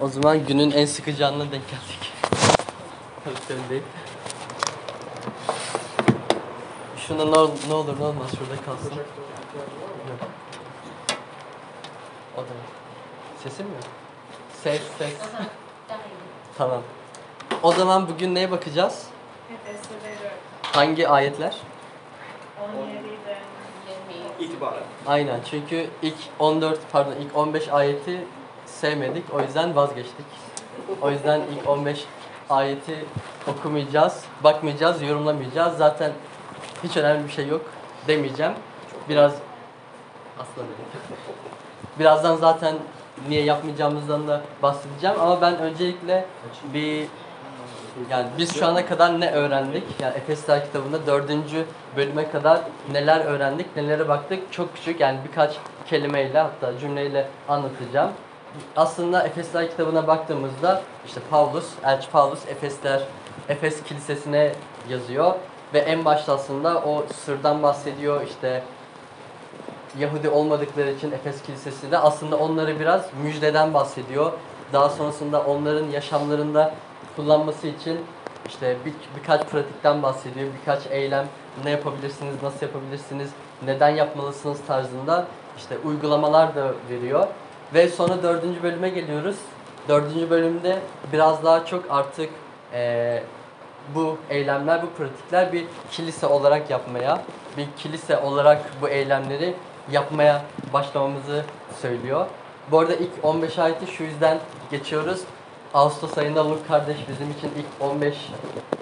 O zaman günün en sıkıcı anına denk geldik. Değil. Şuna ne, ol- ne olur ne olmaz şurada kalsın. Yok. O da yok. Sesim mi? Ses ses. Tamam. O zaman bugün neye bakacağız? Hangi ayetler? 17'den itibaren. Aynen çünkü ilk 14 pardon ilk 15 ayeti sevmedik o yüzden vazgeçtik. O yüzden ilk 15 ayeti okumayacağız, bakmayacağız, yorumlamayacağız. Zaten hiç önemli bir şey yok demeyeceğim. Biraz aslında. Birazdan zaten niye yapmayacağımızdan da bahsedeceğim ama ben öncelikle bir yani biz şu ana kadar ne öğrendik? Yani Efesler kitabında dördüncü bölüme kadar neler öğrendik, nelere baktık? Çok küçük yani birkaç kelimeyle hatta cümleyle anlatacağım. Aslında Efesler kitabına baktığımızda işte Paulus, Elçi Paulus Efesler, Efes kilisesine yazıyor. Ve en başta aslında o sırdan bahsediyor işte Yahudi olmadıkları için Efes Kilisesi de aslında onları biraz müjdeden bahsediyor. Daha sonrasında onların yaşamlarında kullanması için işte bir, birkaç pratikten bahsediyor. Birkaç eylem ne yapabilirsiniz, nasıl yapabilirsiniz, neden yapmalısınız tarzında işte uygulamalar da veriyor. Ve sonra dördüncü bölüme geliyoruz. Dördüncü bölümde biraz daha çok artık eee, bu eylemler, bu pratikler bir kilise olarak yapmaya, bir kilise olarak bu eylemleri yapmaya başlamamızı söylüyor. Bu arada ilk 15 ayeti şu yüzden geçiyoruz. Ağustos ayında Luke kardeş bizim için ilk 15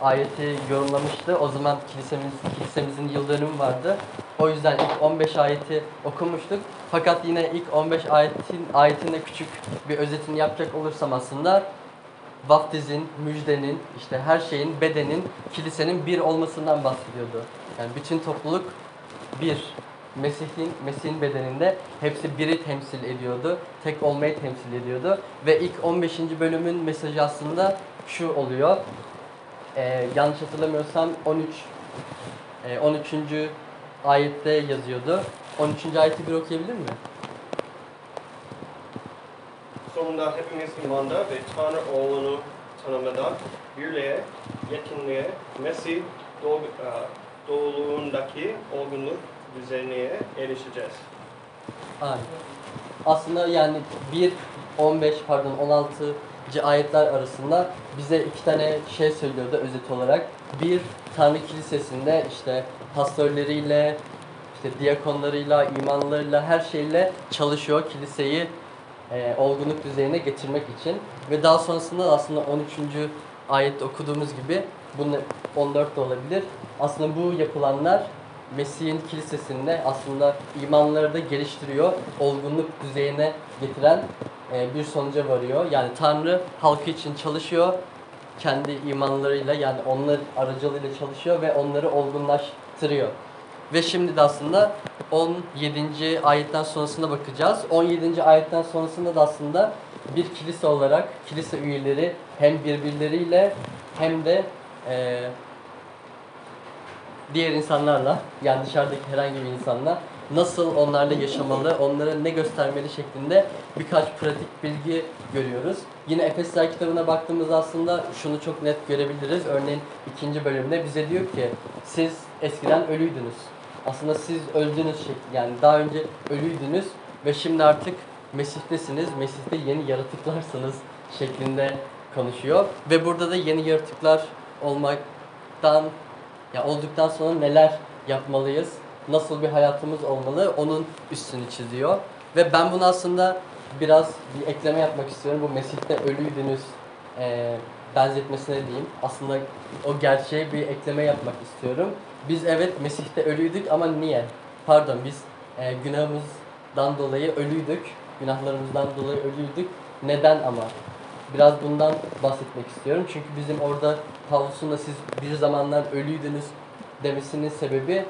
ayeti yorumlamıştı. O zaman kilisemiz, kilisemizin yıl dönümü vardı. O yüzden ilk 15 ayeti okumuştuk. Fakat yine ilk 15 ayetin ayetinde küçük bir özetini yapacak olursam aslında vaftizin, müjdenin, işte her şeyin, bedenin, kilisenin bir olmasından bahsediyordu. Yani bütün topluluk bir. Mesih'in, Mesih'in bedeninde hepsi biri temsil ediyordu. Tek olmayı temsil ediyordu. Ve ilk 15. bölümün mesajı aslında şu oluyor. Ee, yanlış hatırlamıyorsam 13 e, 13. ayette yazıyordu. 13. ayeti bir okuyabilir mi? Sonunda hepimiz imanda ve Tanrı oğlunu tanımada birliğe, yetkinliğe, Mesih doğ, e, doğuluğundaki olgunluk düzenine erişeceğiz. Aynen. Aslında yani 1, 15 pardon 16. ayetler arasında bize iki tane şey söylüyordu özet olarak. Bir, Tanrı Kilisesi'nde işte pastörleriyle, işte diyakonlarıyla, imanlarıyla her şeyle çalışıyor kiliseyi e, olgunluk düzeyine getirmek için. Ve daha sonrasında da aslında 13. ayette okuduğumuz gibi bunu 14 de olabilir. Aslında bu yapılanlar Mesih'in kilisesinde aslında imanları da geliştiriyor, olgunluk düzeyine getiren e, bir sonuca varıyor. Yani Tanrı halkı için çalışıyor, kendi imanlarıyla yani onlar aracılığıyla çalışıyor ve onları olgunlaştırıyor. Ve şimdi de aslında 17. ayetten sonrasına bakacağız. 17. ayetten sonrasında da aslında bir kilise olarak kilise üyeleri hem birbirleriyle hem de e, diğer insanlarla yani dışarıdaki herhangi bir insanla nasıl onlarla yaşamalı, onlara ne göstermeli şeklinde birkaç pratik bilgi görüyoruz. Yine Efesler kitabına baktığımızda aslında şunu çok net görebiliriz. Örneğin ikinci bölümde bize diyor ki siz eskiden ölüydünüz. Aslında siz öldünüz şekli yani daha önce ölüydünüz ve şimdi artık Mesih'tesiniz. Mesih'te yeni yaratıklarsınız şeklinde konuşuyor. Ve burada da yeni yaratıklar olmaktan ya olduktan sonra neler yapmalıyız? Nasıl bir hayatımız olmalı? Onun üstünü çiziyor. Ve ben bunu aslında biraz bir ekleme yapmak istiyorum. Bu Mesih'te ölüydünüz eee benzetmesine diyeyim. Aslında o gerçeğe bir ekleme yapmak istiyorum. Biz evet Mesih'te ölüydük ama niye? Pardon biz eee, günahımızdan dolayı ölüydük. Günahlarımızdan dolayı ölüydük. Neden ama? Biraz bundan bahsetmek istiyorum. Çünkü bizim orada Pavlus'un da siz bir zamanlar ölüydünüz demesinin sebebi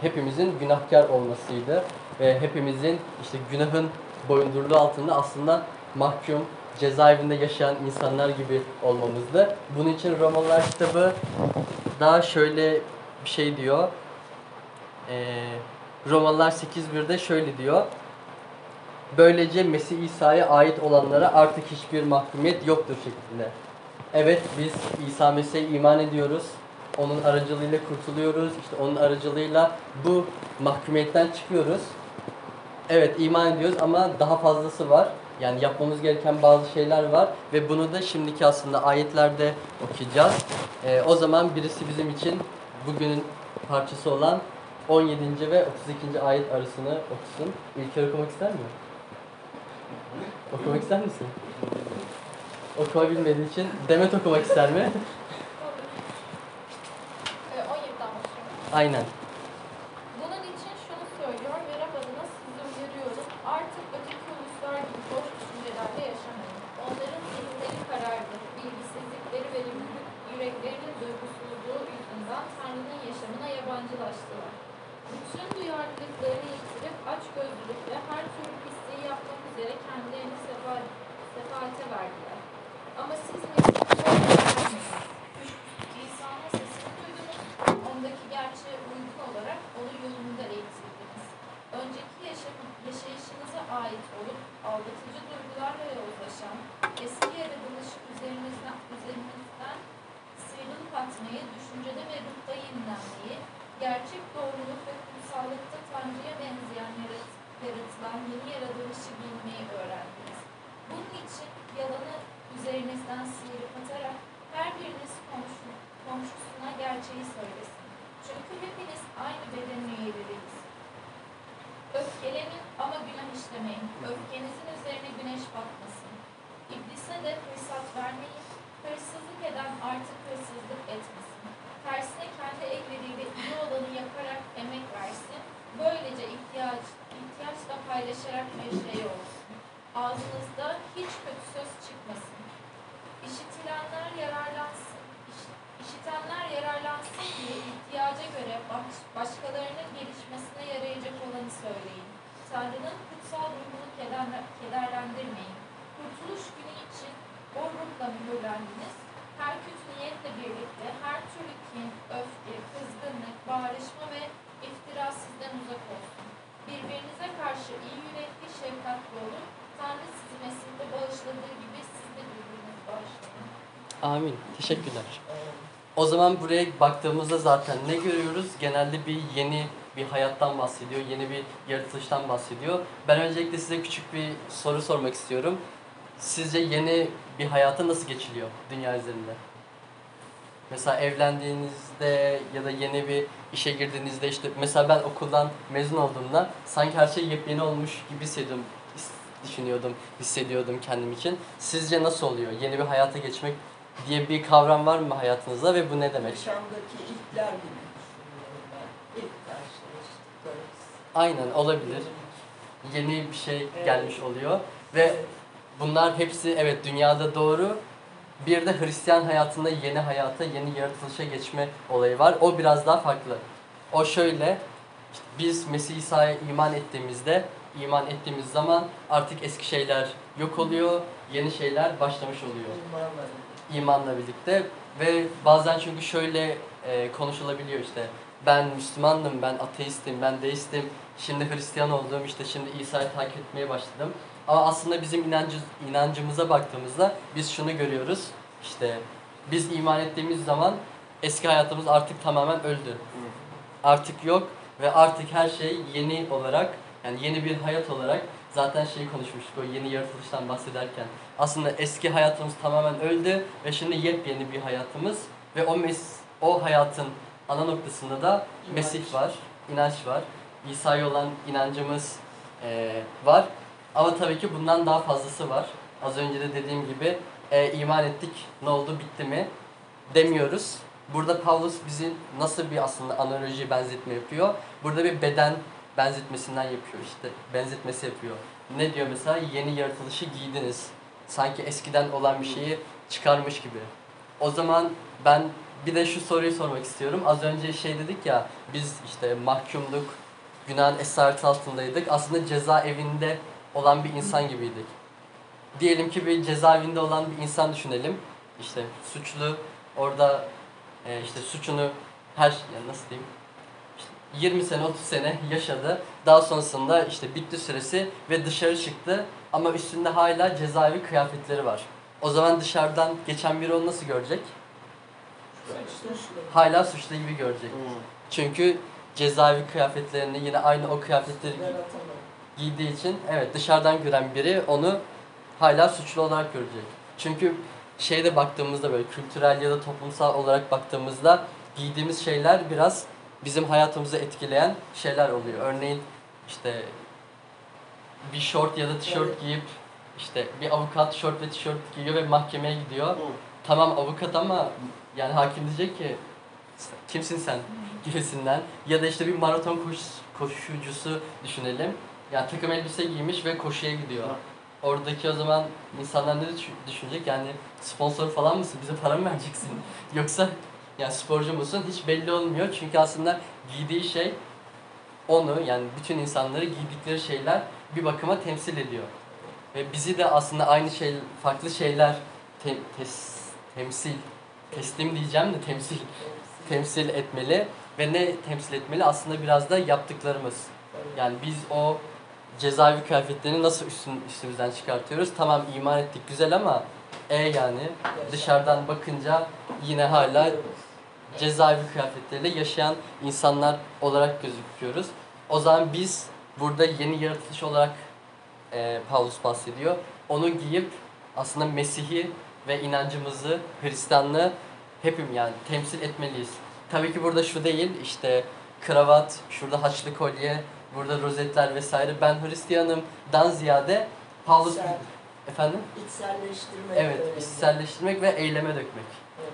hepimizin günahkar olmasıydı. Ve hepimizin işte günahın boyunduruluğu altında aslında mahkum, cezaevinde yaşayan insanlar gibi olmamızdı. Bunun için Romalılar kitabı daha şöyle bir şey diyor. Ee, Romalılar 8.1'de şöyle diyor. Böylece Mesih İsa'ya ait olanlara artık hiçbir mahkumiyet yoktur şeklinde. Evet biz İsa Mesih'e iman ediyoruz. Onun aracılığıyla kurtuluyoruz. İşte onun aracılığıyla bu mahkumiyetten çıkıyoruz. Evet iman ediyoruz ama daha fazlası var. Yani yapmamız gereken bazı şeyler var ve bunu da şimdiki aslında ayetlerde okuyacağız. Ee, o zaman birisi bizim için bugünün parçası olan 17. ve 32. ayet arasını okusun. İlker okumak ister mi? Okumak ister misin? Okuma bilmediği için Demet okumak ister mi? Ee, 17'den başlıyorum. Aynen. Amin. Teşekkürler. O zaman buraya baktığımızda zaten ne görüyoruz? Genelde bir yeni bir hayattan bahsediyor, yeni bir yaratılıştan bahsediyor. Ben öncelikle size küçük bir soru sormak istiyorum. Sizce yeni bir hayata nasıl geçiliyor dünya üzerinde? Mesela evlendiğinizde ya da yeni bir işe girdiğinizde işte mesela ben okuldan mezun olduğumda sanki her şey yepyeni olmuş gibi hissediyordum, his- düşünüyordum, hissediyordum kendim için. Sizce nasıl oluyor? Yeni bir hayata geçmek diye bir kavram var mı hayatınızda ve bu ne demek? Yaşamdaki ilkler. İlk karşılaştıklarımız. Aynen olabilir. Yeni bir şey gelmiş oluyor ve bunlar hepsi evet dünyada doğru. Bir de Hristiyan hayatında yeni hayata, yeni yaratılışa geçme olayı var. O biraz daha farklı. O şöyle, işte biz Mesih İsa'ya iman ettiğimizde, iman ettiğimiz zaman artık eski şeyler yok oluyor, yeni şeyler başlamış oluyor İmanla birlikte ve bazen çünkü şöyle e, konuşulabiliyor işte ben Müslümandım, ben ateistim, ben deistim, şimdi Hristiyan oldum, işte şimdi İsa'yı takip etmeye başladım. Ama aslında bizim inancı, inancımıza baktığımızda biz şunu görüyoruz, işte biz iman ettiğimiz zaman eski hayatımız artık tamamen öldü. Artık yok ve artık her şey yeni olarak, yani yeni bir hayat olarak zaten şeyi konuşmuştuk o yeni yaratılıştan bahsederken. Aslında eski hayatımız tamamen öldü ve şimdi yepyeni bir hayatımız ve o mes o hayatın ana noktasında da İnanç. Mesih var, inanç var. İsa'ya olan inancımız eee, var. Ama tabii ki bundan daha fazlası var. Az önce de dediğim gibi e, iman ettik, ne oldu, bitti mi demiyoruz. Burada Paulus bizi nasıl bir aslında analoji benzetme yapıyor? Burada bir beden benzetmesinden yapıyor işte benzetmesi yapıyor. Ne diyor mesela? Yeni yaratılışı giydiniz. Sanki eskiden olan bir şeyi çıkarmış gibi. O zaman ben bir de şu soruyu sormak istiyorum. Az önce şey dedik ya biz işte mahkumduk, günahın esareti altındaydık. Aslında cezaevinde olan bir insan gibiydik. Diyelim ki bir cezaevinde olan bir insan düşünelim. İşte suçlu orada e, işte suçunu her yani nasıl diyeyim? İşte 20 sene 30 sene yaşadı. Daha sonrasında işte bitti süresi ve dışarı çıktı ama üstünde hala cezaevi kıyafetleri var. O zaman dışarıdan geçen biri onu nasıl görecek? Suçlu. Hala suçlu gibi görecek. Çünkü cezaevi kıyafetlerini yine aynı o kıyafetleri Yaratamam. giydiği için evet dışarıdan gören biri onu hala suçlu olarak görecek. Çünkü şeyde baktığımızda böyle kültürel ya da toplumsal olarak baktığımızda giydiğimiz şeyler biraz bizim hayatımızı etkileyen şeyler oluyor. Örneğin işte bir şort ya da tişört Evet. giyip işte bir avukat şort ve tişört giyiyor ve mahkemeye gidiyor. Tamam avukat ama yani hakim diyecek ki kimsin sen gibisinden ya da işte bir maraton koş, koşucusu düşünelim. Ya takım elbise giymiş ve koşuya gidiyor. Oradaki o zaman insanlar ne düş- düşünecek? Yani sponsor falan mısın? Bize para mı vereceksin? Yoksa yani sporcu musun? Hiç belli olmuyor. Çünkü aslında giydiği şey onu yani bütün insanları giydikleri şeyler bir bakıma temsil ediyor. Ve bizi de aslında aynı şey, farklı şeyler te- tes- temsil, teslim diyeceğim de temsil temsil etmeli ve ne temsil etmeli? Aslında biraz da yaptıklarımız. Yani biz o cezaevi kıyafetlerini nasıl üstün, üstümüzden çıkartıyoruz? Tamam iman ettik güzel ama e yani dışarıdan bakınca yine hala cezaevi kıyafetleriyle yaşayan insanlar olarak gözüküyoruz. O zaman biz burada yeni yaratılış olarak e, Paulus bahsediyor. Onu giyip aslında Mesih'i ve inancımızı, Hristiyanlığı hepim yani temsil etmeliyiz. Tabii ki burada şu değil işte kravat, şurada haçlı kolye, burada rozetler vesaire. Ben Hristiyanımdan ziyade Paulus İçsel. efendim İçselleştirmek. evet önemli. içselleştirmek ve eyleme dökmek.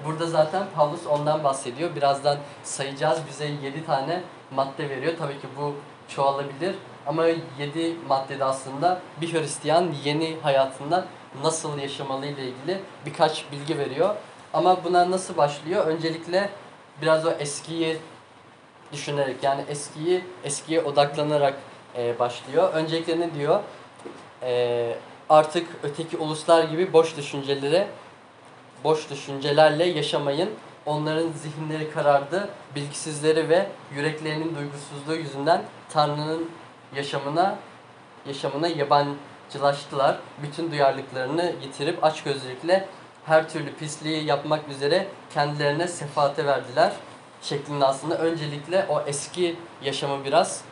Burada zaten Paulus ondan bahsediyor. Birazdan sayacağız. Bize 7 tane madde veriyor. Tabii ki bu çoğalabilir. Ama 7 maddede aslında bir Hristiyan yeni hayatında nasıl yaşamalı ile ilgili birkaç bilgi veriyor. Ama buna nasıl başlıyor? Öncelikle biraz o eskiyi düşünerek yani eskiyi eskiye odaklanarak e, başlıyor. Öncelikle ne diyor? E, artık öteki uluslar gibi boş düşüncelere boş düşüncelerle yaşamayın. Onların zihinleri karardı, bilgisizleri ve yüreklerinin duygusuzluğu yüzünden Tanrı'nın yaşamına yaşamına yabancılaştılar. Bütün duyarlılıklarını yitirip açgözlülükle her türlü pisliği yapmak üzere kendilerine sefaate verdiler. Şeklinde aslında öncelikle o eski yaşamı biraz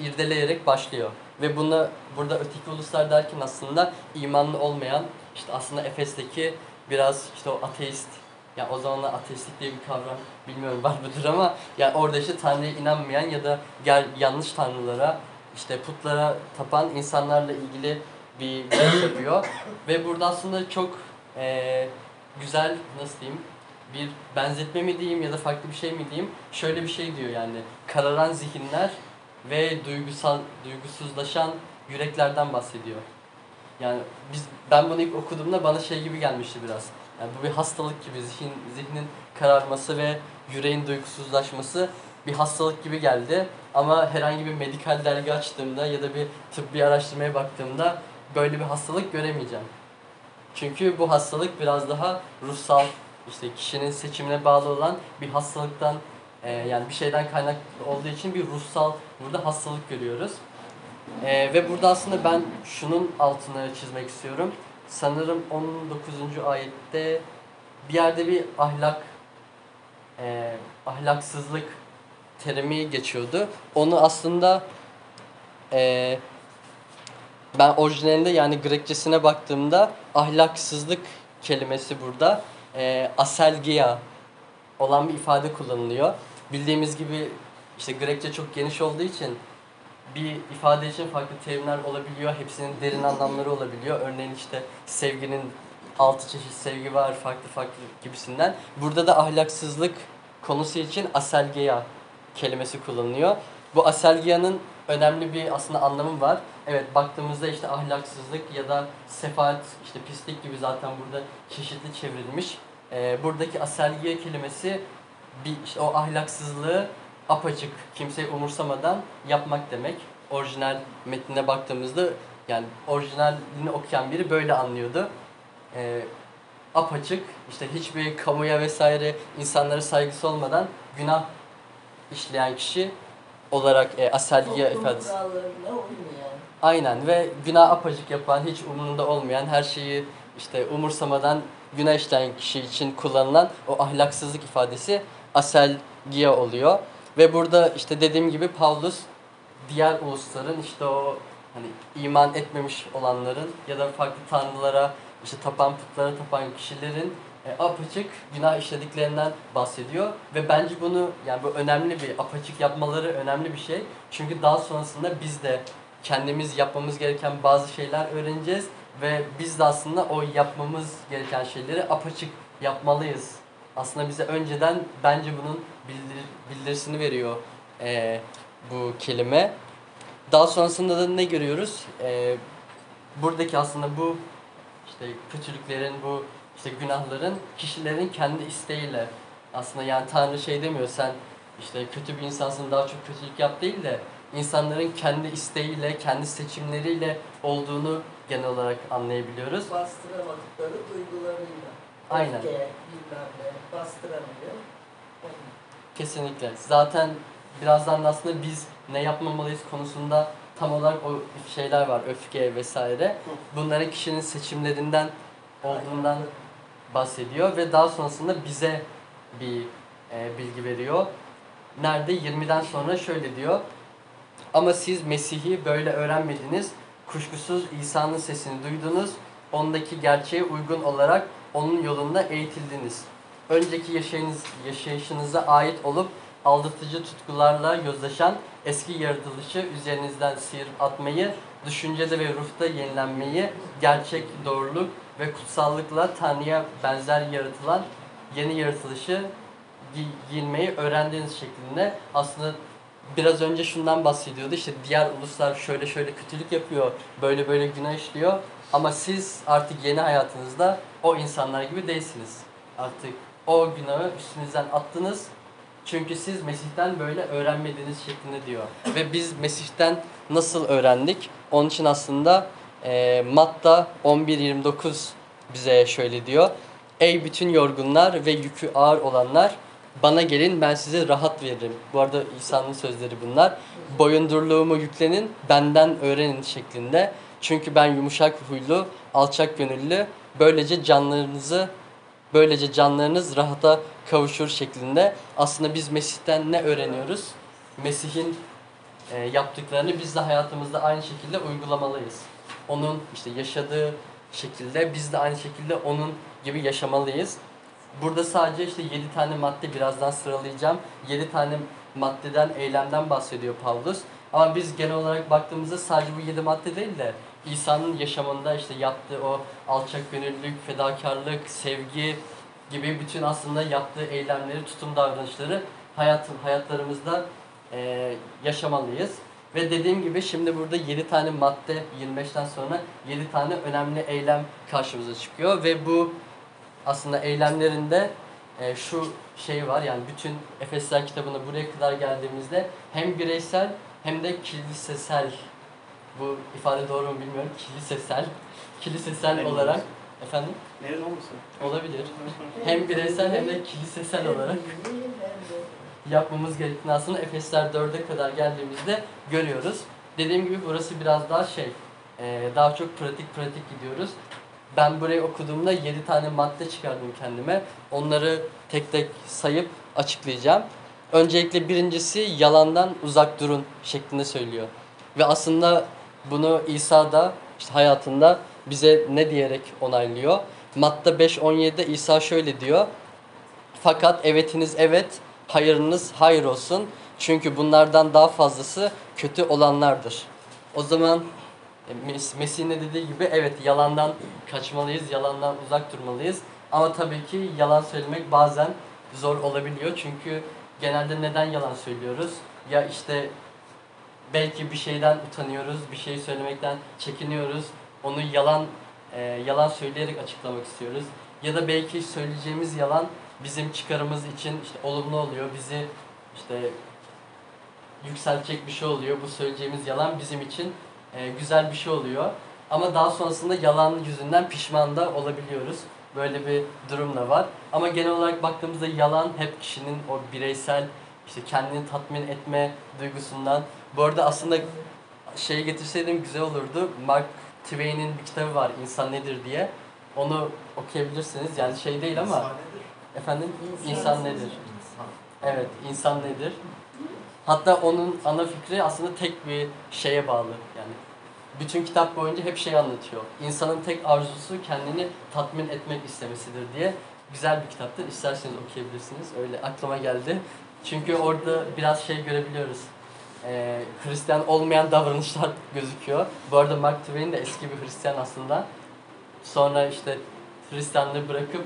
irdeleyerek başlıyor. Ve buna burada öteki uluslar derken aslında imanlı olmayan işte aslında Efes'teki biraz işte o ateist ya o zamanlar ateistlik diye bir kavram bilmiyorum var mıdır ama yani orada işte Tanrı'ya inanmayan ya da gel, yanlış tanrılara işte putlara tapan insanlarla ilgili bir giriş yapıyor. Ve burada aslında çok eee, güzel nasıl diyeyim bir benzetme mi diyeyim ya da farklı bir şey mi diyeyim şöyle bir şey diyor yani kararan zihinler ve duygusal duygusuzlaşan yüreklerden bahsediyor. Yani biz ben bunu ilk okuduğumda bana şey gibi gelmişti biraz. Yani bu bir hastalık gibi zihin zihnin kararması ve yüreğin duygusuzlaşması bir hastalık gibi geldi. Ama herhangi bir medikal dergi açtığımda ya da bir tıbbi araştırmaya baktığımda böyle bir hastalık göremeyeceğim. Çünkü bu hastalık biraz daha ruhsal, işte kişinin seçimine bağlı olan bir hastalıktan e, yani bir şeyden kaynaklı olduğu için bir ruhsal burada hastalık görüyoruz. E, ve burada aslında ben şunun altını çizmek istiyorum. Sanırım 19. ayette bir yerde bir ahlak, e, ahlaksızlık terimi geçiyordu. Onu aslında e, ben orijinalinde yani Grekçesine baktığımda ahlaksızlık kelimesi burada e, aselgia olan bir ifade kullanılıyor. Bildiğimiz gibi işte Grekçe çok geniş olduğu için bir ifade için farklı terimler olabiliyor. Hepsinin derin anlamları olabiliyor. Örneğin işte sevginin altı çeşit sevgi var farklı farklı gibisinden. Burada da ahlaksızlık konusu için aselgeya kelimesi kullanılıyor. Bu aselgeyanın önemli bir aslında anlamı var. Evet baktığımızda işte ahlaksızlık ya da sefaat işte pislik gibi zaten burada çeşitli çevrilmiş. Ee, buradaki aselgiye kelimesi bir işte o ahlaksızlığı apaçık kimseyi umursamadan yapmak demek. Orijinal metnine baktığımızda yani orijinalini okuyan biri böyle anlıyordu. Ee, apaçık işte hiçbir kamuya vesaire insanlara saygısı olmadan günah işleyen kişi olarak e, aselgiye Toplum ifadesi. Aynen ve günah apacık yapan, hiç umurunda olmayan, her şeyi işte umursamadan günah işleyen kişi için kullanılan o ahlaksızlık ifadesi aselgiye oluyor. Ve burada işte dediğim gibi Paulus diğer ulusların işte o hani iman etmemiş olanların ya da farklı tanrılara işte tapan putlara tapan kişilerin e, apaçık günah işlediklerinden bahsediyor ve bence bunu yani bu önemli bir apaçık yapmaları önemli bir şey. Çünkü daha sonrasında biz de kendimiz yapmamız gereken bazı şeyler öğreneceğiz ve biz de aslında o yapmamız gereken şeyleri apaçık yapmalıyız. Aslında bize önceden bence bunun bildir, bildirisini veriyor e, bu kelime. Daha sonrasında da ne görüyoruz? E, buradaki aslında bu işte kötülüklerin, bu işte günahların kişilerin kendi isteğiyle aslında yani Tanrı şey demiyor sen işte kötü bir insansın daha çok kötülük yap değil de insanların kendi isteğiyle, kendi seçimleriyle olduğunu genel olarak anlayabiliyoruz. Bastıramadıkları duygularıyla. Aynen. Öfke, bilmem ne, bastıramıyor. Kesinlikle. Zaten birazdan da aslında biz ne yapmamalıyız konusunda tam olarak o şeyler var. Öfke vesaire. Bunların kişinin seçimlerinden olduğundan bahsediyor ve daha sonrasında bize bir e, bilgi veriyor. Nerede? 20'den sonra şöyle diyor. Ama siz Mesih'i böyle öğrenmediniz. Kuşkusuz İsa'nın sesini duydunuz. Ondaki gerçeğe uygun olarak onun yolunda eğitildiniz. Önceki yaşayınız, yaşayışınıza ait olup aldatıcı tutkularla yozlaşan eski yaratılışı üzerinizden sıyırıp atmayı, düşüncede ve ruhta yenilenmeyi, gerçek doğruluk ve kutsallıkla Tanrı'ya benzer yaratılan yeni yaratılışı gi- giyinmeyi öğrendiğiniz şeklinde aslında biraz önce şundan bahsediyordu işte diğer uluslar şöyle şöyle kötülük yapıyor, böyle böyle günah işliyor ama siz artık yeni hayatınızda o insanlar gibi değilsiniz. Artık o günahı üstünüzden attınız çünkü siz Mesih'ten böyle öğrenmediğiniz şeklinde diyor. Ve biz Mesih'ten nasıl öğrendik? Onun için aslında e, Matta 11.29 bize şöyle diyor. Ey bütün yorgunlar ve yükü ağır olanlar bana gelin ben size rahat veririm. Bu arada İsa'nın sözleri bunlar. Boyundurluğumu yüklenin benden öğrenin şeklinde. Çünkü ben yumuşak huylu, alçak gönüllü. Böylece canlarınızı böylece canlarınız rahata kavuşur şeklinde. Aslında biz Mesih'ten ne öğreniyoruz? Mesih'in e, yaptıklarını biz de hayatımızda aynı şekilde uygulamalıyız. Onun işte yaşadığı şekilde biz de aynı şekilde onun gibi yaşamalıyız. Burada sadece işte 7 tane madde birazdan sıralayacağım. 7 tane maddeden, eylemden bahsediyor Pavlus. Ama biz genel olarak baktığımızda sadece bu 7 madde değil de İsa'nın yaşamında işte yaptığı o alçak gönüllülük, fedakarlık, sevgi gibi bütün aslında yaptığı eylemleri, tutum davranışları hayatın hayatlarımızda eee, yaşamalıyız. Ve dediğim gibi şimdi burada 7 tane madde 25'ten sonra 7 tane önemli eylem karşımıza çıkıyor ve bu aslında eylemlerinde e, şu şey var yani bütün Efesler kitabına buraya kadar geldiğimizde hem bireysel hem de kilisesel bu ifade doğru mu bilmiyorum kilisesel kilisesel Nereli olarak olmasın? efendim Nerede olmasın? olabilir. Hem bireysel hem de kilisesel olarak yapmamız gerektiğini aslında Efesler 4'e kadar geldiğimizde görüyoruz. Dediğim gibi burası biraz daha şey, e, daha çok pratik pratik gidiyoruz. Ben burayı okuduğumda 7 tane madde çıkardım kendime. Onları tek tek sayıp açıklayacağım. Öncelikle birincisi yalandan uzak durun şeklinde söylüyor. Ve aslında bunu İsa da işte hayatında bize ne diyerek onaylıyor. Matta 5.17'de İsa şöyle diyor. Fakat evetiniz evet, hayırınız hayır olsun. Çünkü bunlardan daha fazlası kötü olanlardır. O zaman e, Mes- Mesih'in de dediği gibi evet yalandan kaçmalıyız, yalandan uzak durmalıyız. Ama tabii ki yalan söylemek bazen zor olabiliyor. Çünkü genelde neden yalan söylüyoruz? Ya işte belki bir şeyden utanıyoruz, bir şey söylemekten çekiniyoruz. Onu yalan e, yalan söyleyerek açıklamak istiyoruz. Ya da belki söyleyeceğimiz yalan bizim çıkarımız için işte olumlu oluyor. Bizi işte yükseltecek bir şey oluyor. Bu söyleyeceğimiz yalan bizim için e, güzel bir şey oluyor. Ama daha sonrasında yalan yüzünden pişman da olabiliyoruz. Böyle bir durum da var. Ama genel olarak baktığımızda yalan hep kişinin o bireysel işte kendini tatmin etme duygusundan. Bu arada aslında şey getirseydim güzel olurdu. Mark Twain'in bir kitabı var İnsan Nedir diye. Onu okuyabilirsiniz. Yani şey değil ama efendim insan nedir? Evet, insan nedir? Hatta onun ana fikri aslında tek bir şeye bağlı. Yani bütün kitap boyunca hep şey anlatıyor. İnsanın tek arzusu kendini tatmin etmek istemesidir diye. Güzel bir kitaptır. İsterseniz okuyabilirsiniz. Öyle aklıma geldi. Çünkü orada biraz şey görebiliyoruz. Ee, Hristiyan olmayan davranışlar gözüküyor. Bu arada Mark Twain de eski bir Hristiyan aslında. Sonra işte Hristiyanlığı bırakıp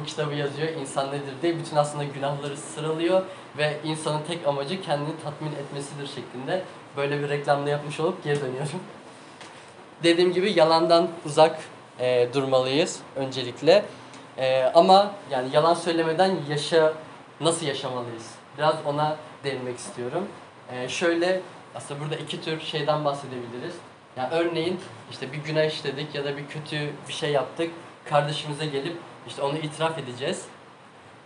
bu kitabı yazıyor. İnsan nedir diye bütün aslında günahları sıralıyor ve insanın tek amacı kendini tatmin etmesidir şeklinde böyle bir reklamda yapmış olup geri dönüyorum. Dediğim gibi yalandan uzak e, durmalıyız öncelikle. E, ama yani yalan söylemeden yaşa nasıl yaşamalıyız? Biraz ona değinmek istiyorum. E, şöyle aslında burada iki tür şeyden bahsedebiliriz. Yani örneğin işte bir günah işledik ya da bir kötü bir şey yaptık. Kardeşimize gelip işte onu itiraf edeceğiz.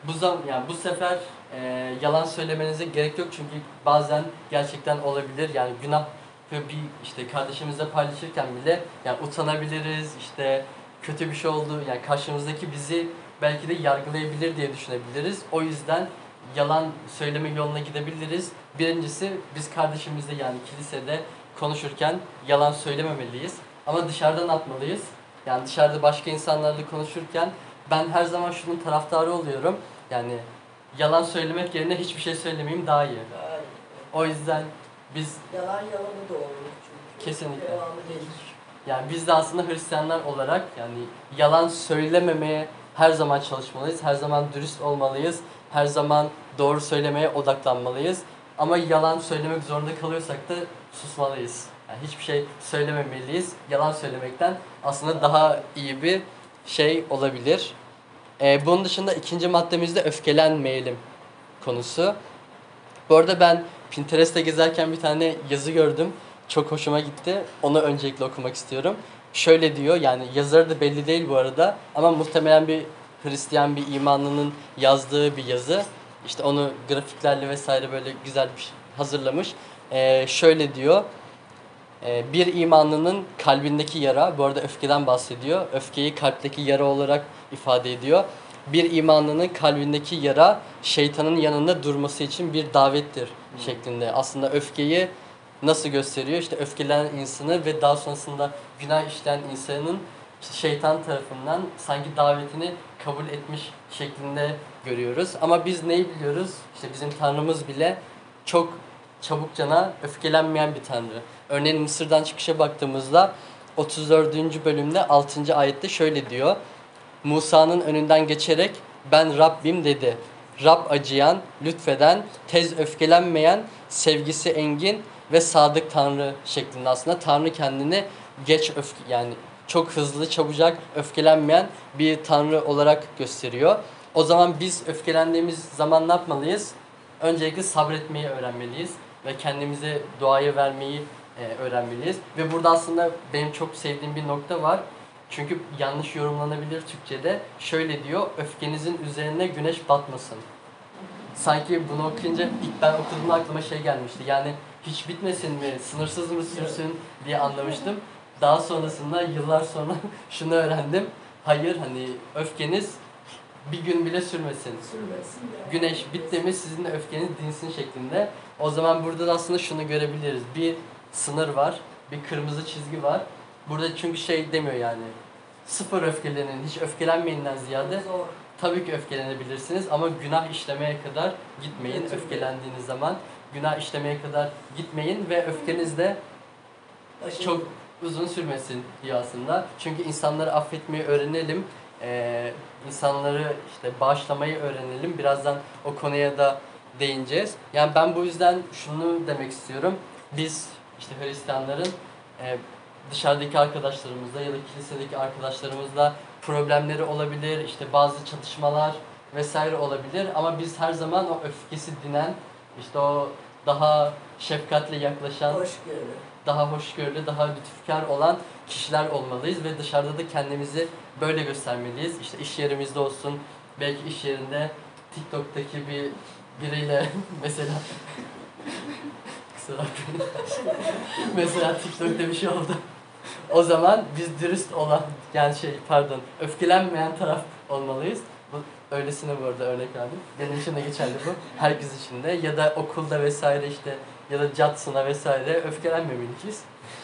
Bu zam yani bu sefer e, yalan söylemenize gerek yok çünkü bazen gerçekten olabilir. Yani günah bir işte kardeşimizle paylaşırken bile yani utanabiliriz. işte kötü bir şey oldu. Yani karşımızdaki bizi belki de yargılayabilir diye düşünebiliriz. O yüzden yalan söyleme yoluna gidebiliriz. Birincisi biz kardeşimizle yani kilisede konuşurken yalan söylememeliyiz. Ama dışarıdan atmalıyız. Yani dışarıda başka insanlarla konuşurken ben her zaman şunun taraftarı oluyorum. Yani yalan söylemek yerine hiçbir şey söylemeyeyim daha iyi. O yüzden biz Yalan yalanı doğurur çünkü. Kesinlikle. Devamı gelir. yani biz de aslında Hristiyanlar olarak yani yalan söylememeye her zaman çalışmalıyız. Her zaman dürüst olmalıyız. Her zaman doğru söylemeye odaklanmalıyız. Ama yalan söylemek zorunda kalıyorsak da susmalıyız. Yani hiçbir şey söylememeliyiz. Yalan söylemekten aslında daha iyi bir şey olabilir. Ee, bunun dışında ikinci maddemizde öfkelenmeyelim konusu. Bu arada ben Pinterest'te gezerken bir tane yazı gördüm. Çok hoşuma gitti. Onu öncelikle okumak istiyorum. Şöyle diyor yani yazarı da belli değil bu arada ama muhtemelen bir Hristiyan bir imanlının yazdığı bir yazı. İşte onu grafiklerle vesaire böyle güzel bir şey hazırlamış. Ee, şöyle diyor. Ee, bir imanlının kalbindeki yara, bu arada öfkeden bahsediyor. Öfkeyi kalpteki yara olarak ifade ediyor. Bir imanlının kalbindeki yara şeytanın yanında durması için bir davettir şeklinde. Aslında öfkeyi nasıl gösteriyor? İşte öfkelenen insanı ve daha sonrasında günah işleyen insanın şeytan tarafından sanki davetini kabul etmiş şeklinde görüyoruz. Ama biz neyi biliyoruz? İşte bizim Tanrımız bile çok çabukcana öfkelenmeyen bir Tanrı. Örneğin Mısır'dan çıkışa baktığımızda 34. bölümde 6. ayette şöyle diyor. Musa'nın önünden geçerek ben Rabbim dedi. Rab acıyan, lütfeden, tez öfkelenmeyen, sevgisi engin ve sadık Tanrı şeklinde aslında Tanrı kendini geç öfke yani çok hızlı, çabucak öfkelenmeyen bir Tanrı olarak gösteriyor. O zaman biz öfkelendiğimiz zaman ne yapmalıyız? Öncelikle sabretmeyi öğrenmeliyiz ve kendimize duayı vermeyi e, öğrenmeliyiz. Ve burada aslında benim çok sevdiğim bir nokta var. Çünkü yanlış yorumlanabilir Türkçe'de. Şöyle diyor, öfkenizin üzerine güneş batmasın. Sanki bunu okuyunca ilk ben okuduğumda aklıma şey gelmişti. Yani hiç bitmesin mi, sınırsız mı sürsün diye anlamıştım. Daha sonrasında yıllar sonra şunu öğrendim. Hayır hani öfkeniz bir gün bile sürmesin. Sürmesin. Güneş bitti mi sizin de öfkeniz dinsin şeklinde. O zaman burada da aslında şunu görebiliriz. Bir sınır var, bir kırmızı çizgi var. Burada çünkü şey demiyor yani. Sıfır öfkelenin, hiç öfkelenmeyinden ziyade Zor. tabii ki öfkelenebilirsiniz ama günah işlemeye kadar gitmeyin Evet, öfkelendiğiniz zaman. Günah işlemeye kadar gitmeyin ve öfkeniz de çok uzun sürmesin diyor aslında. Çünkü insanları affetmeyi öğrenelim. Ee, insanları işte bağışlamayı öğrenelim. Birazdan o konuya da değineceğiz. Yani ben bu yüzden şunu demek istiyorum. Biz işte Hristiyanların e, dışarıdaki arkadaşlarımızla ya da kilisedeki arkadaşlarımızla problemleri olabilir. işte bazı çatışmalar vesaire olabilir. Ama biz her zaman o öfkesi dinen, işte o daha şefkatle yaklaşan, Hoşgörü. Daha hoşgörülü, daha lütufkar olan kişiler olmalıyız ve dışarıda da kendimizi böyle göstermeliyiz. İşte iş yerimizde olsun, belki iş yerinde TikTok'taki bir biriyle mesela kusura mesela TikTok'ta bir şey oldu. O zaman biz dürüst olan yani şey pardon öfkelenmeyen taraf olmalıyız. Bu öylesine bu arada örnek aldım. Benim için de geçerli bu. Herkes için de ya da okulda vesaire işte ya da catsına vesaire öfkelenmemeliyiz.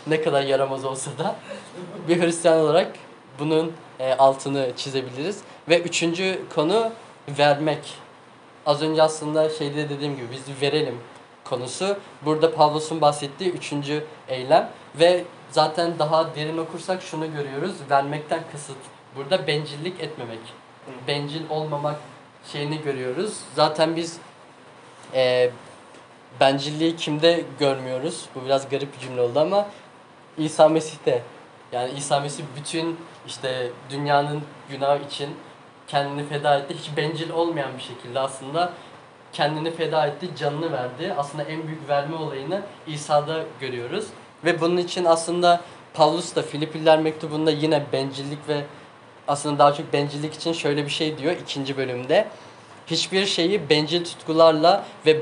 Ne kadar yaramaz olsa da bir Hristiyan olarak bunun e, altını çizebiliriz. Ve üçüncü konu vermek. Az önce aslında şeyde dediğim gibi biz verelim konusu. Burada Pavlos'un bahsettiği üçüncü eylem ve zaten daha derin okursak şunu görüyoruz. Vermekten kasıt burada bencillik etmemek. Bencil olmamak şeyini görüyoruz. Zaten biz e, bencilliği kimde görmüyoruz? Bu biraz garip bir cümle oldu ama İsa Mesih'te. Yani İsa Mesih bütün işte dünyanın günahı için kendini feda etti. Hiç bencil olmayan bir şekilde aslında kendini feda etti, canını verdi. Aslında en büyük verme olayını İsa'da görüyoruz. Ve bunun için aslında Pavlus da Filipiller mektubunda yine bencillik ve aslında daha çok bencillik için şöyle bir şey diyor ikinci bölümde. Hiçbir şeyi bencil tutkularla ve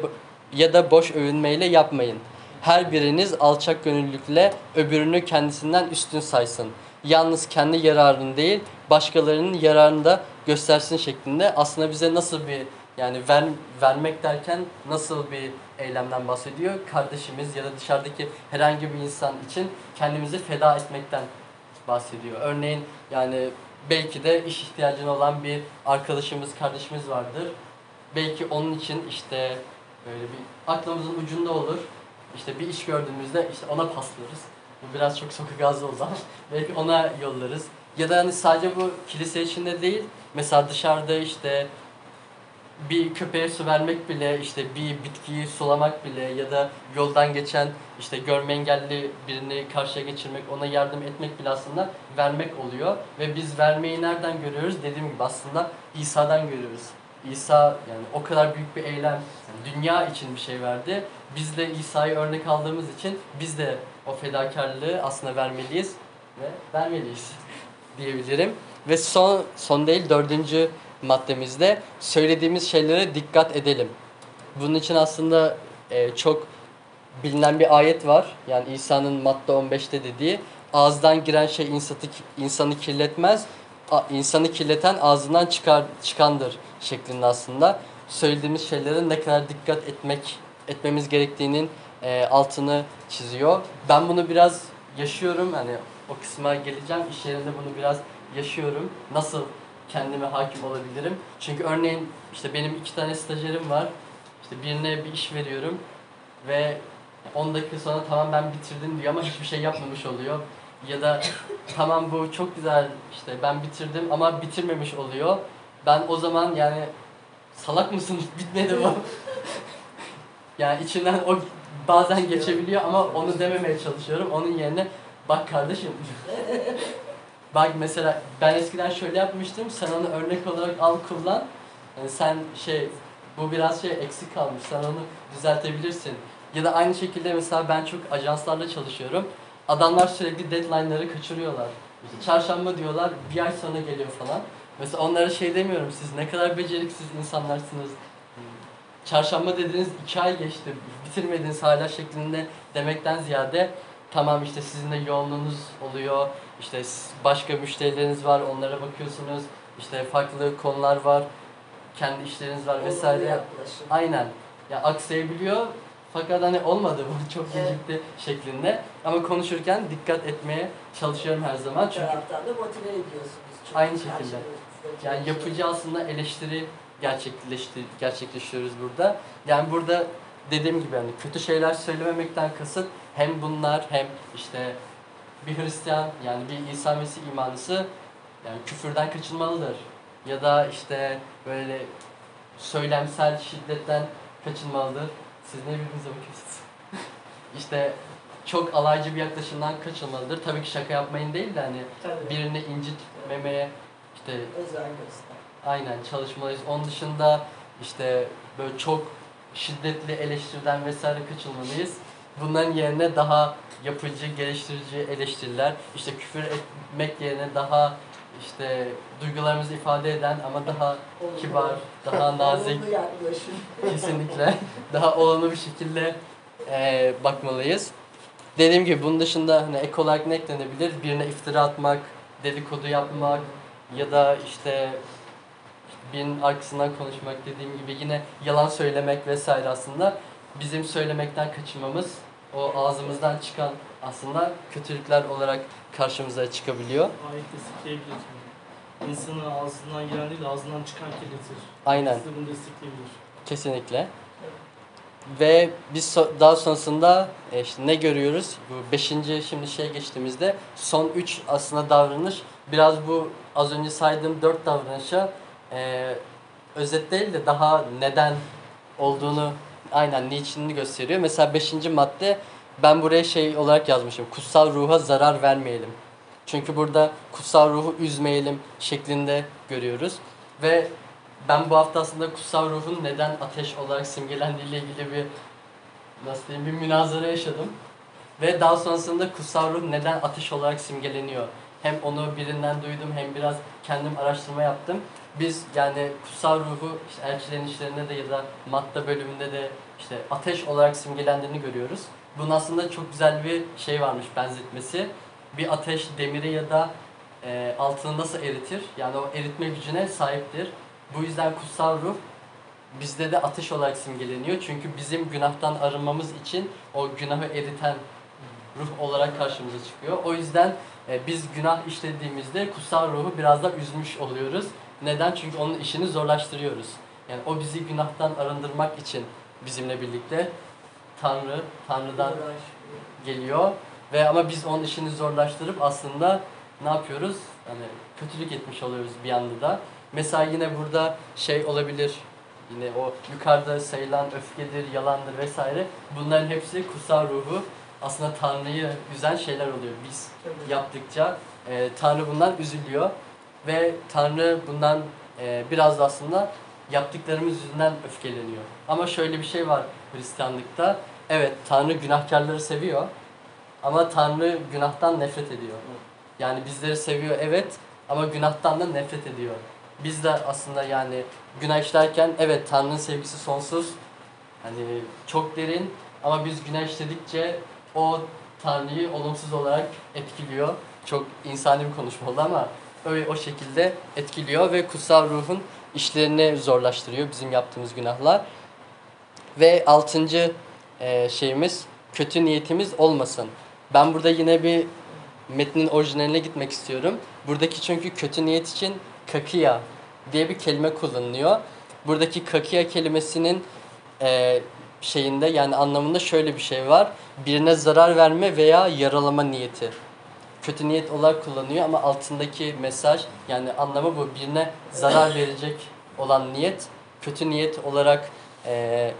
ya da boş övünmeyle yapmayın. Her biriniz alçak gönüllülükle öbürünü kendisinden üstün saysın. Yalnız kendi yararını değil, başkalarının yararını da göstersin şeklinde aslında bize nasıl bir yani ver, vermek derken nasıl bir eylemden bahsediyor? Kardeşimiz ya da dışarıdaki herhangi bir insan için kendimizi feda etmekten bahsediyor. Örneğin yani belki de iş ihtiyacın olan bir arkadaşımız, kardeşimiz vardır. Belki onun için işte böyle bir aklımızın ucunda olur. İşte bir iş gördüğümüzde işte ona paslarız. Bu biraz çok sokak ağzı oldu ama belki ona yollarız. Ya da hani sadece bu kilise içinde değil. Mesela dışarıda işte bir köpeğe su vermek bile işte bir bitkiyi sulamak bile ya da yoldan geçen işte görme engelli birini karşıya geçirmek ona yardım etmek bile aslında vermek oluyor ve biz vermeyi nereden görüyoruz dediğim gibi aslında İsa'dan görüyoruz. İsa yani o kadar büyük bir eylem yani dünya için bir şey verdi. Biz de İsa'yı örnek aldığımız için biz de o fedakarlığı aslında vermeliyiz ve vermeliyiz diyebilirim. Ve son son değil dördüncü maddemizde söylediğimiz şeylere dikkat edelim. Bunun için aslında e, çok bilinen bir ayet var. Yani İsa'nın madde 15'te dediği ağızdan giren şey insanı, insanı kirletmez. insanı kirleten ağzından çıkar çıkandır şeklinde aslında söylediğimiz şeylere ne kadar dikkat etmek etmemiz gerektiğinin e, altını çiziyor. Ben bunu biraz yaşıyorum. Hani o kısma geleceğim. İş yerinde bunu biraz yaşıyorum. Nasıl kendime hakim olabilirim? Çünkü örneğin işte benim iki tane stajyerim var. İşte birine bir iş veriyorum ve 10 dakika sonra tamam ben bitirdim diyor ama hiçbir şey yapmamış oluyor. Ya da tamam bu çok güzel işte ben bitirdim ama bitirmemiş oluyor. Ben o zaman yani salak mısın bitmedi bu. yani içinden o bazen geçebiliyor ama onu dememeye çalışıyorum. Onun yerine bak kardeşim Bak mesela ben eskiden şöyle yapmıştım. Sen onu örnek olarak al kullan. Yani sen şey bu biraz şey eksik kalmış. Sen onu düzeltebilirsin. Ya da aynı şekilde mesela ben çok ajanslarla çalışıyorum. Adamlar sürekli deadline'ları kaçırıyorlar. Çarşamba diyorlar, bir ay sonra geliyor falan. Mesela onlara şey demiyorum, siz ne kadar beceriksiz insanlarsınız. Çarşamba dediniz iki ay geçti, bitirmediniz hala şeklinde demekten ziyade tamam işte sizin de yoğunluğunuz oluyor, işte başka müşterileriniz var, onlara bakıyorsunuz, işte farklı konular var, kendi işleriniz var vesaire. Aynen. Ya aksayabiliyor fakat hani olmadı bu çok Evet. gecikti şeklinde. Ama konuşurken dikkat etmeye çalışıyorum her zaman. Bir Çünkü taraftan da motive ediyorsunuz. Çünkü Aynı şekilde. Yani yapıcı aslında eleştiri gerçekleştir gerçekleştiriyoruz burada. Yani burada dediğim gibi hani kötü şeyler söylememekten kasıt hem bunlar hem işte bir Hristiyan yani bir İsa Mesih imanlısı yani küfürden kaçınmalıdır. Ya da işte böyle söylemsel şiddetten kaçınmalıdır. Siz ne birbirinize bakıyorsunuz? işte çok alaycı bir yaklaşımdan kaçınmalıdır. Tabii ki şaka yapmayın değil de hani Tabii. birini incitmemeye işte Özen göster. aynen çalışmalıyız. Onun dışında işte böyle çok şiddetli eleştiriden vesaire kaçınmalıyız. Bunların yerine daha yapıcı, geliştirici eleştiriler, işte küfür etmek yerine daha işte duygularımızı ifade eden ama daha Olumlu. kibar, daha nazik, kesinlikle daha olumlu bir şekilde eee, bakmalıyız. Dediğim gibi bunun dışında hani ek olarak ne eklenebilir? Birine iftira atmak, dedikodu yapmak ya da işte birinin arkasından konuşmak dediğim gibi yine yalan söylemek vesaire aslında bizim söylemekten kaçınmamız o ağzımızdan çıkan aslında kötülükler olarak karşımıza çıkabiliyor. Ayette sikleyebilir. İnsanın ağzından gelen değil, ağzından çıkan kirletir. Aynen. Siz de bunu destekleyebilir. Kesinlikle. Ve biz so- daha sonrasında e, işte ne görüyoruz? Bu beşinci şimdi şey geçtiğimizde son üç aslında davranış biraz bu az önce saydığım dört davranışa e, özet değil de daha neden olduğunu aynen niçinini gösteriyor. Mesela beşinci madde ben buraya şey olarak yazmışım. Kutsal ruha zarar vermeyelim. Çünkü burada kutsal ruhu üzmeyelim şeklinde görüyoruz. Ve ben bu hafta aslında kutsal ruhun neden ateş olarak simgelendiği ile ilgili bir nasıl diyeyim bir münazara yaşadım. Ve daha sonrasında kutsal ruh neden ateş olarak simgeleniyor? Hem onu birinden duydum hem biraz kendim araştırma yaptım. Biz yani kutsal ruhu işte elçilerin işlerinde de ya da madde bölümünde de işte ateş olarak simgelendiğini görüyoruz. Bunun aslında çok güzel bir şey varmış benzetmesi. Bir ateş demiri ya da e, altını nasıl eritir? Yani o eritme gücüne sahiptir. Bu yüzden kutsal ruh bizde de ateş olarak simgeleniyor. Çünkü bizim günahtan arınmamız için o günahı eriten ruh olarak karşımıza çıkıyor. O yüzden e, biz günah işlediğimizde kutsal ruhu biraz da üzmüş oluyoruz. Neden? Çünkü onun işini zorlaştırıyoruz. Yani o bizi günahtan arındırmak için bizimle birlikte Tanrı, Tanrı'dan geliyor ve ama biz onun işini zorlaştırıp aslında ne yapıyoruz? Hani kötülük etmiş oluyoruz bir anda da. Mesela yine burada şey olabilir. Yine o yukarıda sayılan öfkedir, yalandır vesaire. Bunların hepsi kutsal ruhu aslında Tanrı'yı üzen şeyler oluyor. Biz Tabii. yaptıkça e, Tanrı bundan üzülüyor ve Tanrı bundan e, biraz da aslında yaptıklarımız yüzünden öfkeleniyor. Ama şöyle bir şey var Hristiyanlıkta. Evet Tanrı günahkarları seviyor ama Tanrı günahtan nefret ediyor. Yani bizleri seviyor evet ama günahtan da nefret ediyor. Biz de aslında yani günah işlerken evet Tanrı'nın sevgisi sonsuz. Hani çok derin ama biz günah işledikçe o Tanrı'yı olumsuz olarak etkiliyor. Çok insani bir konuşma oldu ama öyle o şekilde etkiliyor ve kutsal ruhun işlerini zorlaştırıyor bizim yaptığımız günahlar. Ve altıncı e, şeyimiz kötü niyetimiz olmasın. Ben burada yine bir metnin orijinaline gitmek istiyorum. Buradaki çünkü kötü niyet için kakia diye bir kelime kullanılıyor. Buradaki kakia kelimesinin e, şeyinde yani anlamında şöyle bir şey var. Birine zarar verme veya yaralama niyeti. Kötü niyet olarak kullanıyor ama altındaki mesaj yani anlamı bu. Birine zarar verecek olan niyet kötü niyet olarak e,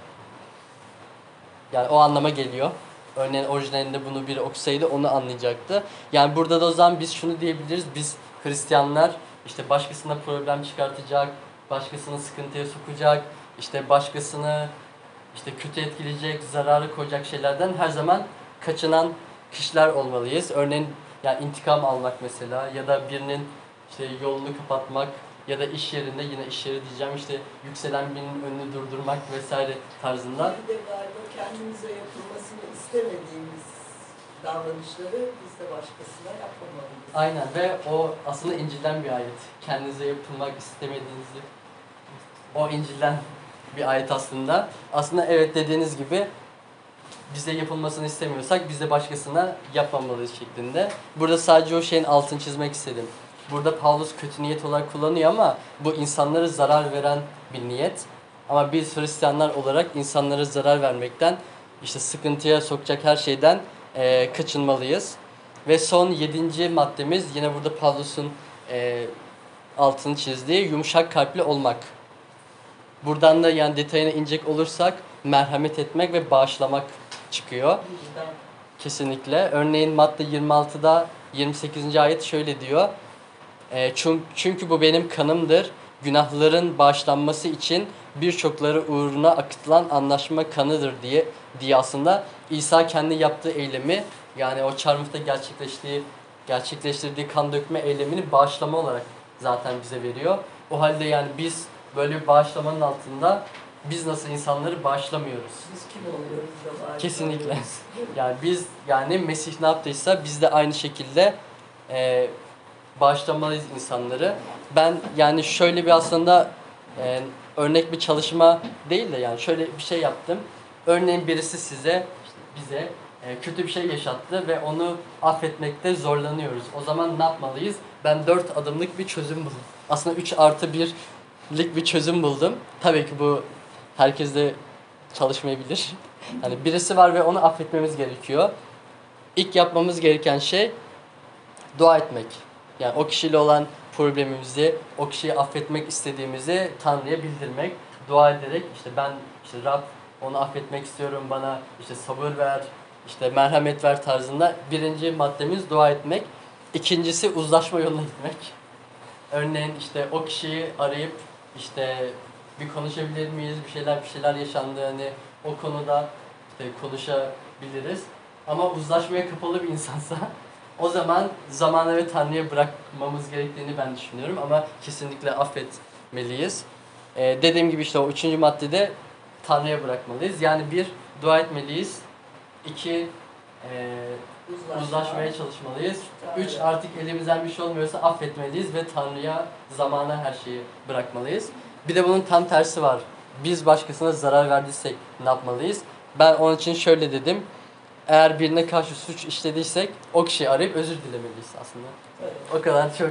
yani o anlama geliyor. Örneğin orijinalinde bunu biri okusaydı onu anlayacaktı. Yani burada da o zaman biz şunu diyebiliriz. Biz Hristiyanlar işte başkasına problem çıkartacak, başkasını sıkıntıya sokacak, işte başkasını işte kötü etkileyecek, zararı koyacak şeylerden her zaman kaçınan kişiler olmalıyız. Örneğin yani intikam almak mesela ya da birinin işte yolunu kapatmak ya da iş yerinde yine iş yeri diyeceğim işte yükselen birinin önünü durdurmak vesaire tarzında. Bir de galiba kendimize yapılmasını istemediğimiz davranışları biz de başkasına yapmamalıyız. Aynen ve o aslında İncil'den bir ayet. Kendinize yapılmak istemediğinizi o İncil'den bir ayet aslında. Aslında evet dediğiniz gibi bize yapılmasını istemiyorsak biz de başkasına yapmamalıyız şeklinde. Burada sadece o şeyin altını çizmek istedim. Burada Paulus kötü niyet olarak kullanıyor ama bu insanlara zarar veren bir niyet. Ama biz Hristiyanlar olarak insanlara zarar vermekten, işte sıkıntıya sokacak her şeyden eee, kaçınmalıyız. Ve son yedinci maddemiz yine burada Paulus'un eee, altını çizdiği yumuşak kalpli olmak. Buradan da yani detayına inecek olursak merhamet etmek ve bağışlamak çıkıyor. Kesinlikle. Örneğin madde 26'da 28. ayet şöyle diyor. E, çün- çünkü bu benim kanımdır. Günahların bağışlanması için birçokları uğruna akıtılan anlaşma kanıdır diye diye aslında İsa kendi yaptığı eylemi yani o çarmıhta gerçekleştiği gerçekleştirdiği kan dökme eylemini bağışlama olarak zaten bize veriyor. O halde yani biz böyle bir bağışlamanın altında biz nasıl insanları bağışlamıyoruz? Biz kim oluyoruz da? Kesinlikle. Yani biz yani Mesih ne yaptıysa biz de aynı şekilde e, bağışlamalıyız insanları. Ben yani şöyle bir aslında e, örnek bir çalışma değil de yani şöyle bir şey yaptım. Örneğin birisi size bize e, kötü bir şey yaşattı ve onu affetmekte zorlanıyoruz. O zaman ne yapmalıyız? Ben dört adımlık bir çözüm buldum. Aslında 3 artı 1'lik bir çözüm buldum. Tabii ki bu herkeste çalışmayabilir. Hani birisi var ve onu affetmemiz gerekiyor. İlk yapmamız gereken şey dua etmek. Yani o kişiyle olan problemimizi, o kişiyi affetmek istediğimizi Tanrı'ya bildirmek. Dua ederek işte ben işte Rab onu affetmek istiyorum bana işte sabır ver, işte merhamet ver tarzında. Birinci maddemiz dua etmek. İkincisi uzlaşma yoluna gitmek. Örneğin işte o kişiyi arayıp işte bir konuşabilir miyiz? Bir şeyler bir şeyler yaşandı hani o konuda işte konuşabiliriz. Ama uzlaşmaya kapalı bir insansa o zaman zamana ve Tanrı'ya bırakmamız gerektiğini ben düşünüyorum ama kesinlikle affetmeliyiz. Ee, dediğim gibi işte o üçüncü maddede Tanrı'ya bırakmalıyız. Yani bir, dua etmeliyiz. İki, e, Uzlaşma. uzlaşmaya çalışmalıyız. Tanrı. Üç, artık elimizden bir şey olmuyorsa affetmeliyiz ve Tanrı'ya, zamana her şeyi bırakmalıyız. Bir de bunun tam tersi var. Biz başkasına zarar verdiysek ne yapmalıyız? Ben onun için şöyle dedim. Eğer birine karşı suç işlediysek o kişiyi arayıp özür dilemeliyiz aslında. Evet, O kadar çok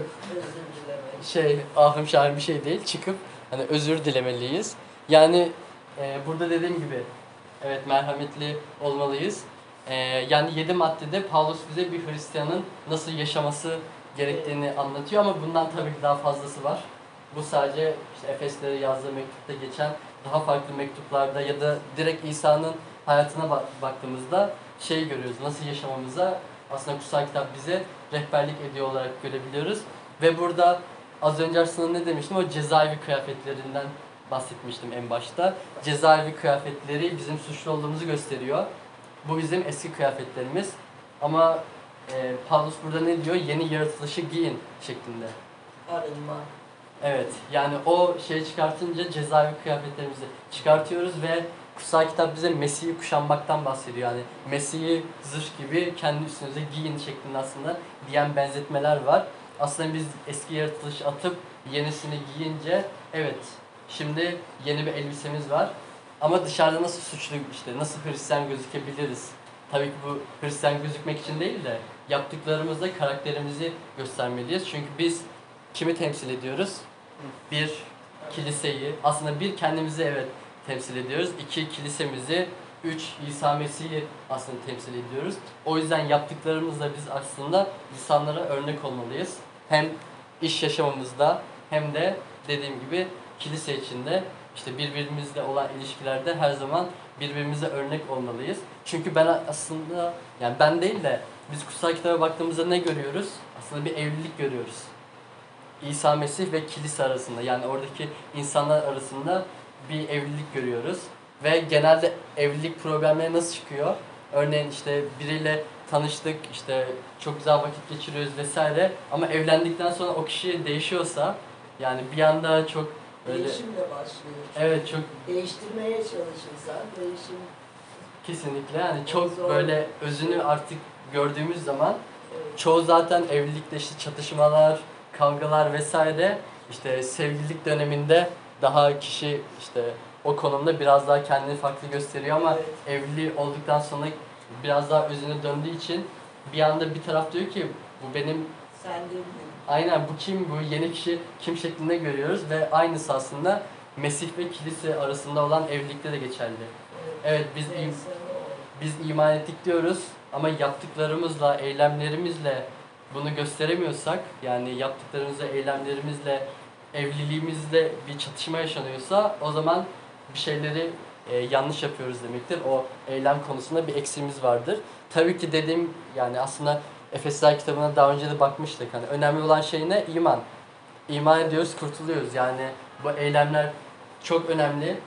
şey ahım şahım bir şey değil. Çıkıp hani özür dilemeliyiz. Yani e, burada dediğim gibi evet merhametli olmalıyız. E, yani yedi maddede Paulus bize bir Hristiyanın nasıl yaşaması gerektiğini anlatıyor ama bundan tabii ki daha fazlası var. Bu sadece işte Efeslere yazdığı mektupta geçen daha farklı mektuplarda ya da direkt İsa'nın hayatına bak- baktığımızda şey görüyoruz. Nasıl yaşamamıza aslında kutsal kitap bize rehberlik ediyor olarak görebiliyoruz. Ve burada az önce aslında ne demiştim? O cezaevi kıyafetlerinden bahsetmiştim en başta. Cezaevi kıyafetleri bizim suçlu olduğumuzu gösteriyor. Bu bizim eski kıyafetlerimiz. Ama e, Paulus burada ne diyor? Yeni yaratılışı giyin şeklinde. Arınma. Evet yani o şeyi çıkartınca cezaevi kıyafetlerimizi çıkartıyoruz ve kutsal kitap bize Mesih'i kuşanmaktan bahsediyor. Yani Mesih'i zırh gibi kendi üstünüze giyin şeklinde aslında diyen benzetmeler var. Aslında biz eski yaratılışı atıp yenisini giyince evet şimdi yeni bir elbisemiz var. Ama dışarıda nasıl suçlu işte nasıl Hristiyan gözükebiliriz? Tabii ki bu Hristiyan gözükmek için değil de yaptıklarımızda karakterimizi göstermeliyiz. Çünkü biz kimi temsil ediyoruz? Bir kiliseyi, aslında bir kendimizi evet temsil ediyoruz. İki kilisemizi, üç İsa Mesih'i aslında temsil ediyoruz. O yüzden yaptıklarımızla biz aslında insanlara örnek olmalıyız. Hem iş yaşamımızda hem de dediğim gibi kilise içinde işte birbirimizle olan ilişkilerde her zaman birbirimize örnek olmalıyız. Çünkü ben aslında yani ben değil de biz kutsal kitaba baktığımızda ne görüyoruz? Aslında bir evlilik görüyoruz. İsa Mesih ve kilise arasında yani oradaki insanlar arasında bir evlilik görüyoruz. Ve genelde evlilik problemleri nasıl çıkıyor? Örneğin işte biriyle tanıştık, işte çok güzel vakit geçiriyoruz vesaire ama evlendikten sonra o kişi değişiyorsa yani bir anda çok öyle Değişimle başlıyor. evet çok Değiştirmeye çalışırsan değişim kesinlikle yani çok Zor. böyle özünü artık gördüğümüz zaman evet, çoğu zaten evlilikte işte çatışmalar, kavgalar vesaire işte sevgililik döneminde daha kişi işte o konumda biraz daha kendini farklı gösteriyor ama Evet. evli olduktan sonra biraz daha özüne döndüğü için bir anda bir taraf diyor ki bu benim sen de aynen bu kim bu yeni kişi kim şeklinde görüyoruz ve aynısı aslında Mesih ve kilise arasında olan evlilikte de geçerli. Evet biz im- biz iman ettik diyoruz ama yaptıklarımızla, eylemlerimizle bunu gösteremiyorsak, yani yaptıklarımızla, eylemlerimizle, evliliğimizde bir çatışma yaşanıyorsa o zaman bir şeyleri e, yanlış yapıyoruz demektir. O eylem konusunda bir eksiğimiz vardır. Tabii ki dediğim yani aslında Efesler kitabına daha önce de bakmıştık. Hani önemli olan şey ne? İman. İman ediyoruz, kurtuluyoruz. Yani bu eylemler çok önemli.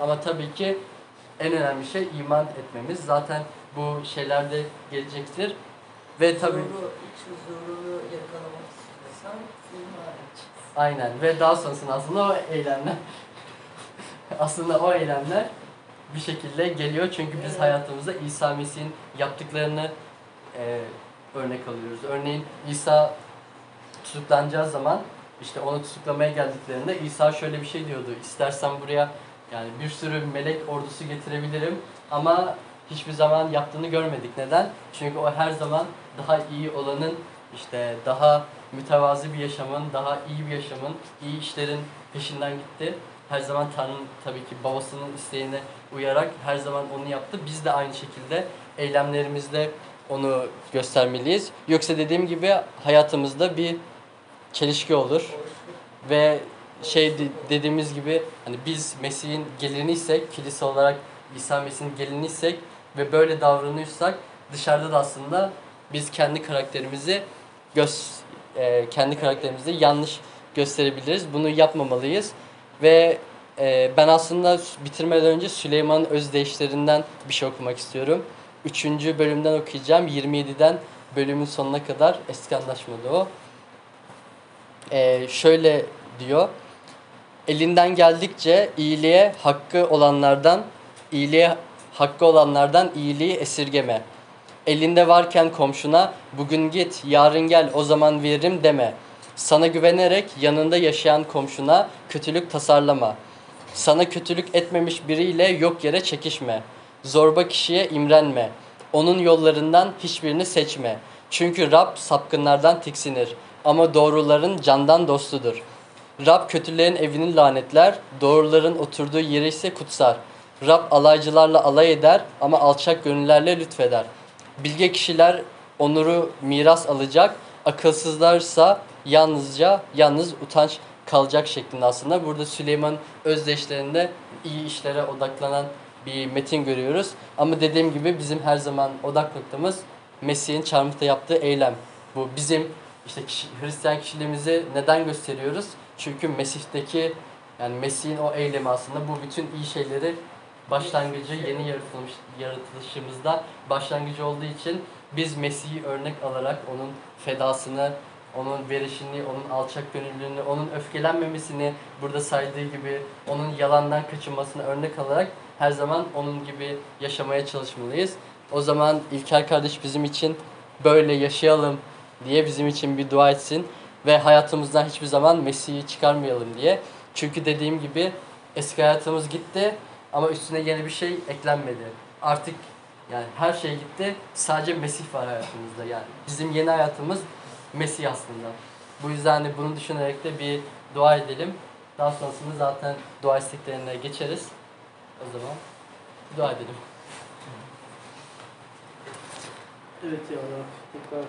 Ama tabii ki en önemli şey iman etmemiz. Zaten bu şeyler de gelecektir. Ve tabii Huzuru, iç huzurunu yakalamak istiyorsan film hariç. Aynen ve daha sonrasında aslında o eylemler aslında o eylemler bir şekilde geliyor çünkü biz Evet. hayatımızda İsa Mesih'in yaptıklarını e, örnek alıyoruz. Örneğin İsa tutuklanacağı zaman işte onu tutuklamaya geldiklerinde İsa şöyle bir şey diyordu. İstersen buraya yani bir sürü melek ordusu getirebilirim ama hiçbir zaman yaptığını görmedik. Neden? Çünkü o her zaman daha iyi olanın işte daha mütevazi bir yaşamın, daha iyi bir yaşamın, iyi işlerin peşinden gitti. Her zaman Tanrı'nın tabii ki babasının isteğine uyarak her zaman onu yaptı. Biz de aynı şekilde eylemlerimizde onu göstermeliyiz. Yoksa dediğim gibi hayatımızda bir çelişki olur ve şey de- dediğimiz gibi hani biz Mesih'in geliniysek, kilise olarak İsa Mesih'in geliniysek ve böyle davranıyorsak dışarıda da aslında biz kendi karakterimizi göz e, kendi karakterimizi yanlış gösterebiliriz. Bunu yapmamalıyız ve e, ben aslında bitirmeden önce Süleyman Özdeyişlerinden bir şey okumak istiyorum. Üçüncü bölümden okuyacağım. 27'den bölümün sonuna kadar eski anlaşmada o. E, şöyle diyor. Elinden geldikçe iyiliğe hakkı olanlardan, iyiliğe hakkı olanlardan iyiliği esirgeme. Elinde varken komşuna bugün git, yarın gel o zaman veririm deme. Sana güvenerek yanında yaşayan komşuna kötülük tasarlama. Sana kötülük etmemiş biriyle yok yere çekişme. Zorba kişiye imrenme. Onun yollarından hiçbirini seçme. Çünkü Rab sapkınlardan tiksinir ama doğruların candan dostudur. Rab kötülerin evini lanetler, doğruların oturduğu yeri ise kutsar. Rab alaycılarla alay eder ama alçak gönüllerle lütfeder. Bilge kişiler onuru miras alacak, akılsızlarsa yalnızca yalnız utanç kalacak şeklinde aslında. Burada Süleyman özdeşlerinde iyi işlere odaklanan bir metin görüyoruz. Ama dediğim gibi bizim her zaman odak noktamız Mesih'in çarmıhta yaptığı eylem. Bu bizim işte kişi, Hristiyan kişiliğimizi neden gösteriyoruz? Çünkü Mesih'teki yani Mesih'in o eylemi aslında bu bütün iyi şeyleri başlangıcı yeni yaratılmış yaratılışımızda başlangıcı olduğu için biz Mesih'i örnek alarak onun fedasını, onun verişini, onun alçak gönüllülüğünü, onun öfkelenmemesini burada saydığı gibi onun yalandan kaçınmasını örnek alarak her zaman onun gibi yaşamaya çalışmalıyız. O zaman İlker kardeş bizim için böyle yaşayalım diye bizim için bir dua etsin ve hayatımızdan hiçbir zaman Mesih'i çıkarmayalım diye. Çünkü dediğim gibi eski hayatımız gitti ama üstüne yeni bir şey eklenmedi. Artık yani her şey gitti. Sadece Mesih var hayatımızda. Yani bizim yeni hayatımız Mesih aslında. Bu yüzden de bunu düşünerek de bir dua edelim. Daha sonrasında zaten dua isteklerine geçeriz. O zaman dua edelim. Evet ya Rab, tekrar